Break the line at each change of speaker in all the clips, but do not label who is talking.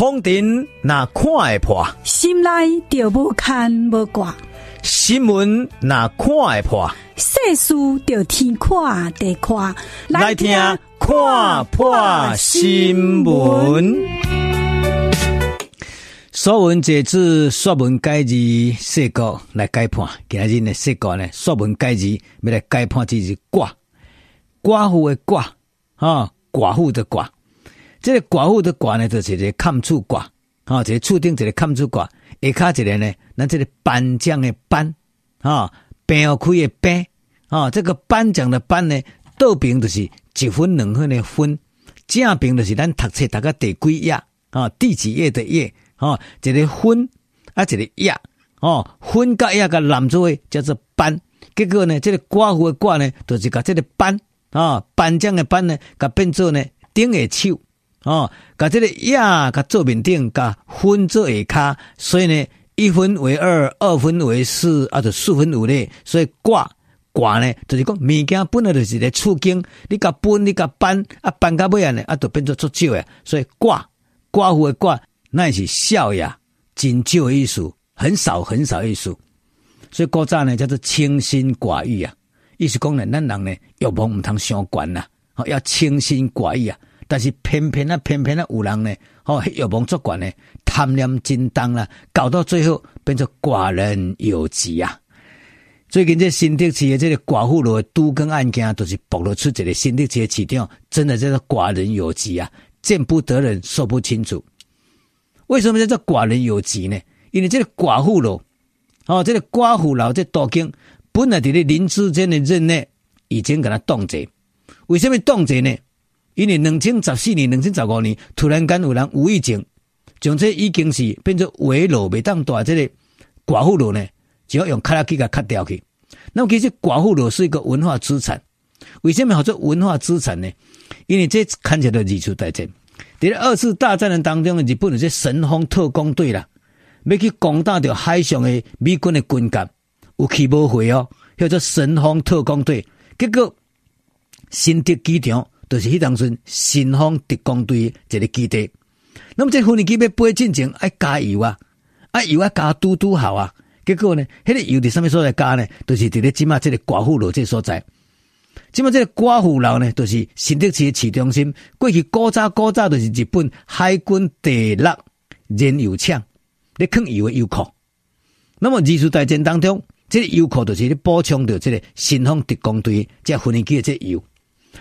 风尘那看会破，
心内就无牵无挂；
新闻那看会破，
世事就天看地看。
来听看破新闻。说文解字，说文解字，四个来解判。今日呢，四个呢，说文解字要来解判，就是寡，寡妇的寡，啊，寡妇的寡。这个寡妇的寡呢，就是一个看处寡，啊，一个厝顶一个看处寡，下骹一个呢，咱这个颁奖的颁，啊，病开的病，啊，这个颁奖的颁呢，倒边就是一分两分的分，正边就是咱读册读个第几页，啊，第几页的页，啊，一个分啊，一个页，哦，分甲页甲揽做诶叫做颁，结果呢，这个寡妇的寡呢，就是甲这个颁，啊，颁奖的颁呢，甲变做呢顶个手。哦，甲这个亚甲做面顶，甲分做下骹，所以呢，一分为二，二分为四，啊，就四分五裂。所以寡寡呢，就是讲物件本来就是个处境，你甲分，你甲颁，啊颁甲尾啊呢，啊就变做足少诶。所以寡寡妇的寡，那是少呀，真少的意思，很少很少意思。所以古早呢叫做清心寡欲啊，意思讲呢，咱人呢欲望毋通伤悬呐，哦，要清心寡欲啊。但是偏偏啊，偏偏啊，有人呢，哦，欲望作怪呢，贪念真重啦，搞到最后变成寡人有疾啊。最近这新德市的这个寡妇楼的都更案件，都是暴露出一个新德市的市场，真的叫做寡人有疾啊，见不得人，说不清楚。为什么叫做寡人有疾呢？因为这个寡妇楼，哦，这个寡妇楼这都更本来在林智坚的任内已经给他冻结，为什么冻结呢？因为两千十四年、两千十五年，突然间有人无意间将这已经是变成围楼袂当大这个寡妇楼呢，就要用卡拉机给卡掉去。那么其实寡妇楼是一个文化资产，为什么叫做文化资产呢？因为这看起来日出大战，在二次大战的当中，日本的这神风特攻队啦，要去攻打掉海上的美军的军舰，有去无回哦，叫做神风特攻队。结果新竹机场。就是迄当阵新丰特攻队一个基地，那么这飞机要飞进前爱加油啊，啊油啊加嘟嘟好啊，结果呢，迄、个油伫什么所在加呢？就是伫咧即马这个寡妇楼这个所在，即马这个寡妇楼呢，就是新德市的市中心。过去古早古早就是日本海军第六燃油厂，咧坑油的油库。那么二次大战当中，这个油库就是咧补充着这个新丰特攻队这飞机的这油。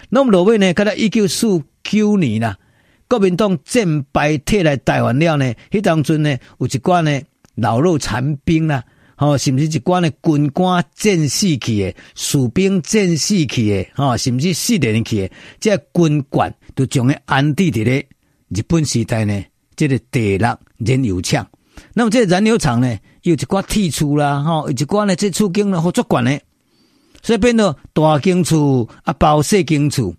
那么落尾呢？到了一九四九年啦，国民党战败退来台湾了呢。迄当阵呢，有一寡呢老弱残兵啦，吼，甚至一寡呢军官战死去的，士兵战死去的，吼，甚至死连去的，这军官都将伊安置伫咧日本时代呢，这个第六燃油厂。那么这个燃油厂呢，有一寡铁厝啦，吼，有一寡呢这厝经呢好作管呢。所以变到大间厝啊，包细间厝，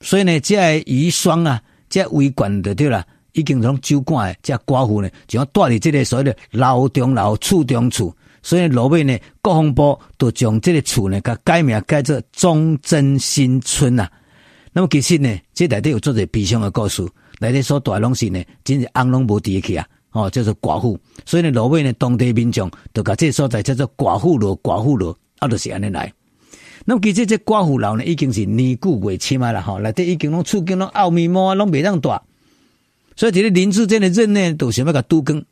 所以呢，这遗孀啊，这为官的对啦，已经从酒馆诶，这寡妇呢，就要带伫这个所谓的老中老厝中厝，所以落尾呢，国防部都将这个厝呢，甲改名改做忠贞新村啊。那么其实呢，这内底有做者悲伤的故事，内底所带拢是呢，真是翁拢无伫去啊，哦，叫做寡妇。所以呢，落尾呢，当地民众都甲这所在叫做寡妇楼，寡妇楼，啊，就是安尼来。那么其实这寡妇楼呢，已经是年久未深啊啦，吼，内底已经拢厝间拢奥密毛啊，拢袂当大，所以这个林志坚的任呢，都想要甲都更。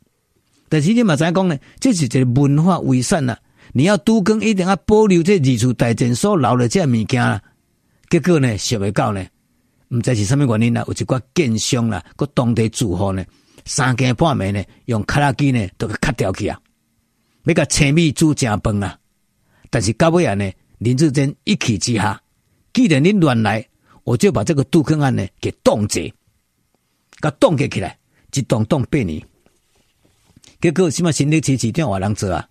但是你嘛知影讲呢，这是一个文化遗产啊，你要都更一定要保留这二次大战所留的这物件啦。结果呢，想未到呢，毋知是什么原因啦，有一寡建商啦，个当地住户呢，三更半暝呢，用卡拉机呢，都给卡掉去啊，要甲青米煮正饭啊，但是到尾啊呢。林志坚一气之下，既然你乱来，我就把这个都更案呢给冻结，给冻结起来，一冻冻八年。结果什么新竹市市长有人做啊？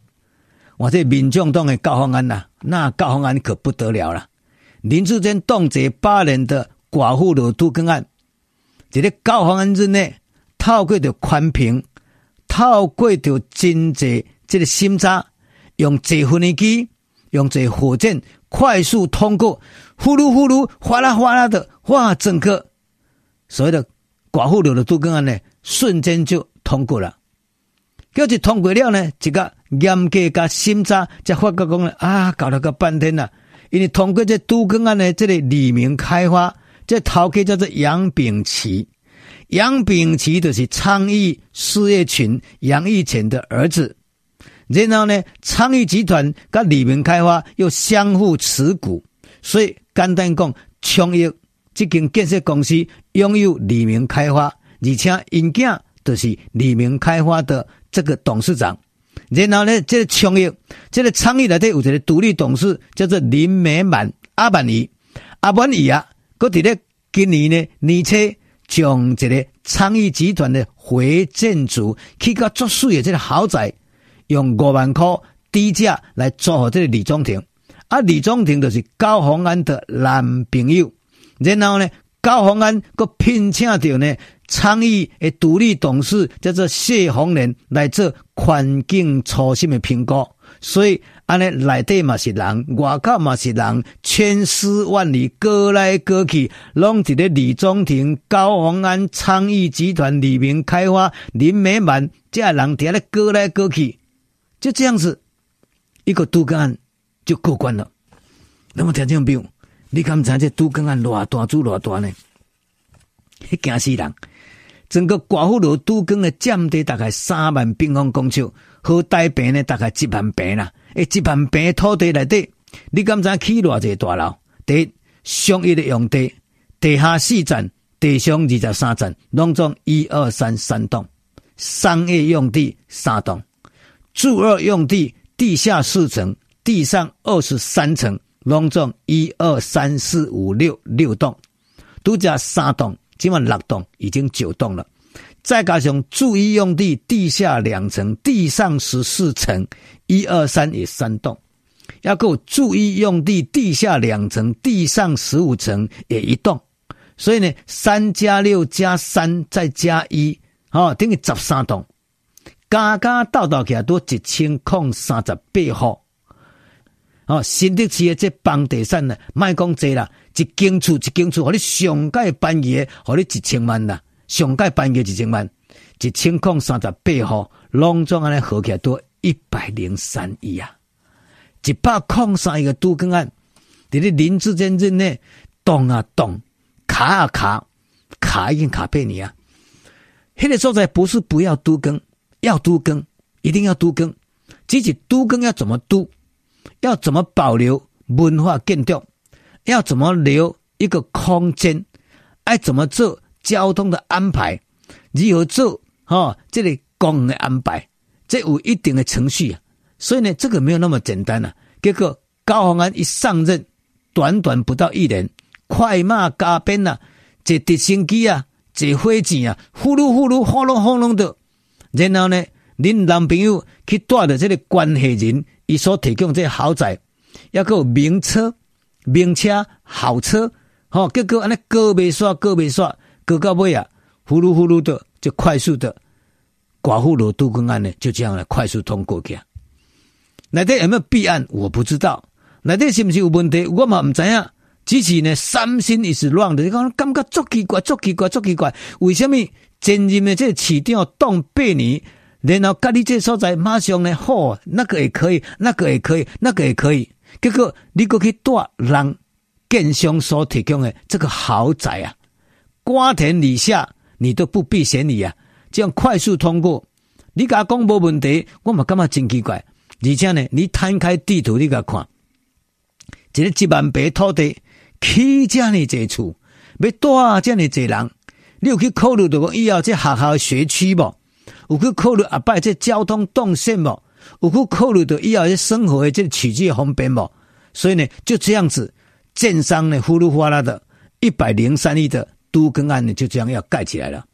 我这民众党的高方安呐，那高方安可不得了了。林志坚冻结八年的寡妇楼都更案，这个高虹安之内透过着宽屏，透过着真济这个审查，用这分的机。用这火箭快速通过，呼噜呼噜，哗啦哗啦的，哇！整个所谓的寡妇楼的都更案呢，瞬间就通过了。叫是通过了呢，一个严格加审查，才发觉讲呢啊，搞了个半天了。因为通过这都更案呢，这个里明开发，这头家叫做杨炳奇，杨炳奇就是昌邑事业群杨义全的儿子。然后呢，昌益集团跟里明开发又相互持股，所以简单讲，昌益这间建设公司拥有里明开发，而且因囝就是里明开发的这个董事长。然后呢，这个昌益，这个昌益内底有一个独立董事，叫做林美满阿满姨，阿满姨啊，搁伫咧今年呢年初，将这个昌益集团的回建筑去个作水的这个豪宅，用五万块低价来租给这个李宗廷，啊，李宗廷就是高洪安的男朋友。然后呢，高洪安搁聘请到呢。昌益的独立董事叫做谢宏仁来做环境初心的评估，所以安尼内底嘛是人，外口嘛是人，千丝万缕，割来割去，拢伫咧李宗廷、高洪安、昌益集团、里明开发、林美满，这人伫咧割来割去，就这样子一个都更案就过关了。那么听众朋友，你敢知这都更案偌大做偌大呢？迄惊死人！整个寡妇楼都更的占地大概三万平方公尺，和大坪呢大概一万平啦。诶，一万坪土地内底，你敢知起偌济大楼？第一，商业的用地，地下四层，地上二十三层，拢总一二三三栋，商业用地三栋，住二用地地下四层，地上二十三层，拢总一二三四五六六栋，都加三栋。今晚六栋已经九栋了，再加上住一用地地下两层，地上十四层，一二三也三栋，要够住一用地地下两层，地上十五层也一栋，所以呢，三加六加三再加一，哦，等于十三栋，加加倒倒起来都一千空三十八户，哦，新德市的这房地产呢，卖讲济啦。一间厝一间厝，互你上盖半夜，互你一千万啦，上盖半夜一千万，一千空三十八户，拢总安尼合起来都一百零三亿啊！一百空三亿个都更案，伫咧林智坚任内动啊动，卡啊卡，卡已经卡被你啊！迄个所在不是不要都更，要都更，一定要都更，只是都更要怎么都，要怎么保留文化建筑。要怎么留一个空间？爱怎么做交通的安排？如何做？哈、哦，这里公的安排，这有一定的程序啊。所以呢，这个没有那么简单啊。结果高虹安一上任，短短不到一年，快马加鞭啊，这直升机啊，这飞机啊，呼噜呼噜，轰隆轰隆的。然后呢，恁男朋友去带着这个关系人，伊所提供这个豪宅，要个名车。名车好车，吼、哦，结果安尼过未煞，过未煞，过到尾啊，呼噜呼噜的就快速的寡妇楼都更案呢，就这样来快速通过去。内底有没有弊案？我不知道。内底是不是有问题？我嘛唔知影。只是呢，三心也是乱的。你讲感觉足奇怪，足奇怪，足奇怪。为什么前任的这个市长当八年，然后家你这所在马上呢？好、那个也可以，那个也可以，那个也可以。结果你过去带人建商所提供的这个豪宅啊，瓜田李下，你都不避嫌疑啊，这样快速通过。你甲讲无问题，我嘛感觉真奇怪。而且呢，你摊开地图你甲看，一个一万坪土地起这么多厝，要带这么多人，你有去考虑到讲以后这学校学区无？有去考虑阿摆这交通动线无？有去考虑到以后的生活的这个起居方便不？所以呢，就这样子，建商呢呼噜哗啦的，一百零三亿的都更案呢，就这样要盖起来了。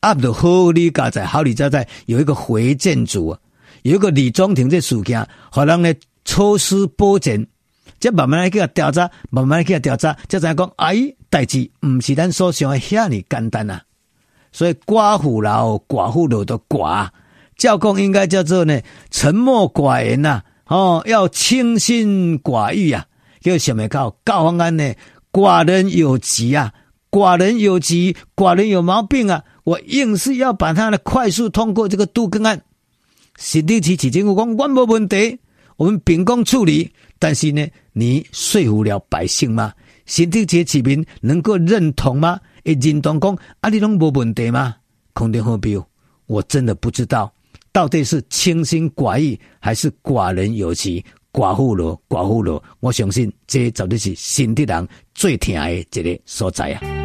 阿不好里嘎在好里在在有一个回建筑啊，有一个李宗廷这事件，可能呢抽丝剥茧，这慢慢来给他调查，慢慢来给他调查，这才讲哎，代志不是咱所想的遐尼简单啊。所以寡妇老寡妇楼的寡。教工应该叫做呢，沉默寡言呐、啊，哦，要清心寡欲啊，叫什么高高方安呢？寡人有疾啊，寡人有疾，寡人有毛病啊，我硬是要把他呢快速通过这个都更案。新竹市市政府讲，我没问题，我们秉公处理。但是呢，你说服了百姓吗？新竹市市民能够认同吗？会认同讲啊，你拢没问题吗？空天后标，我真的不知道到底是清心寡欲，还是寡人有其寡妇罗寡妇罗。我相信这绝对是新竹人最疼爱的一个所在啊。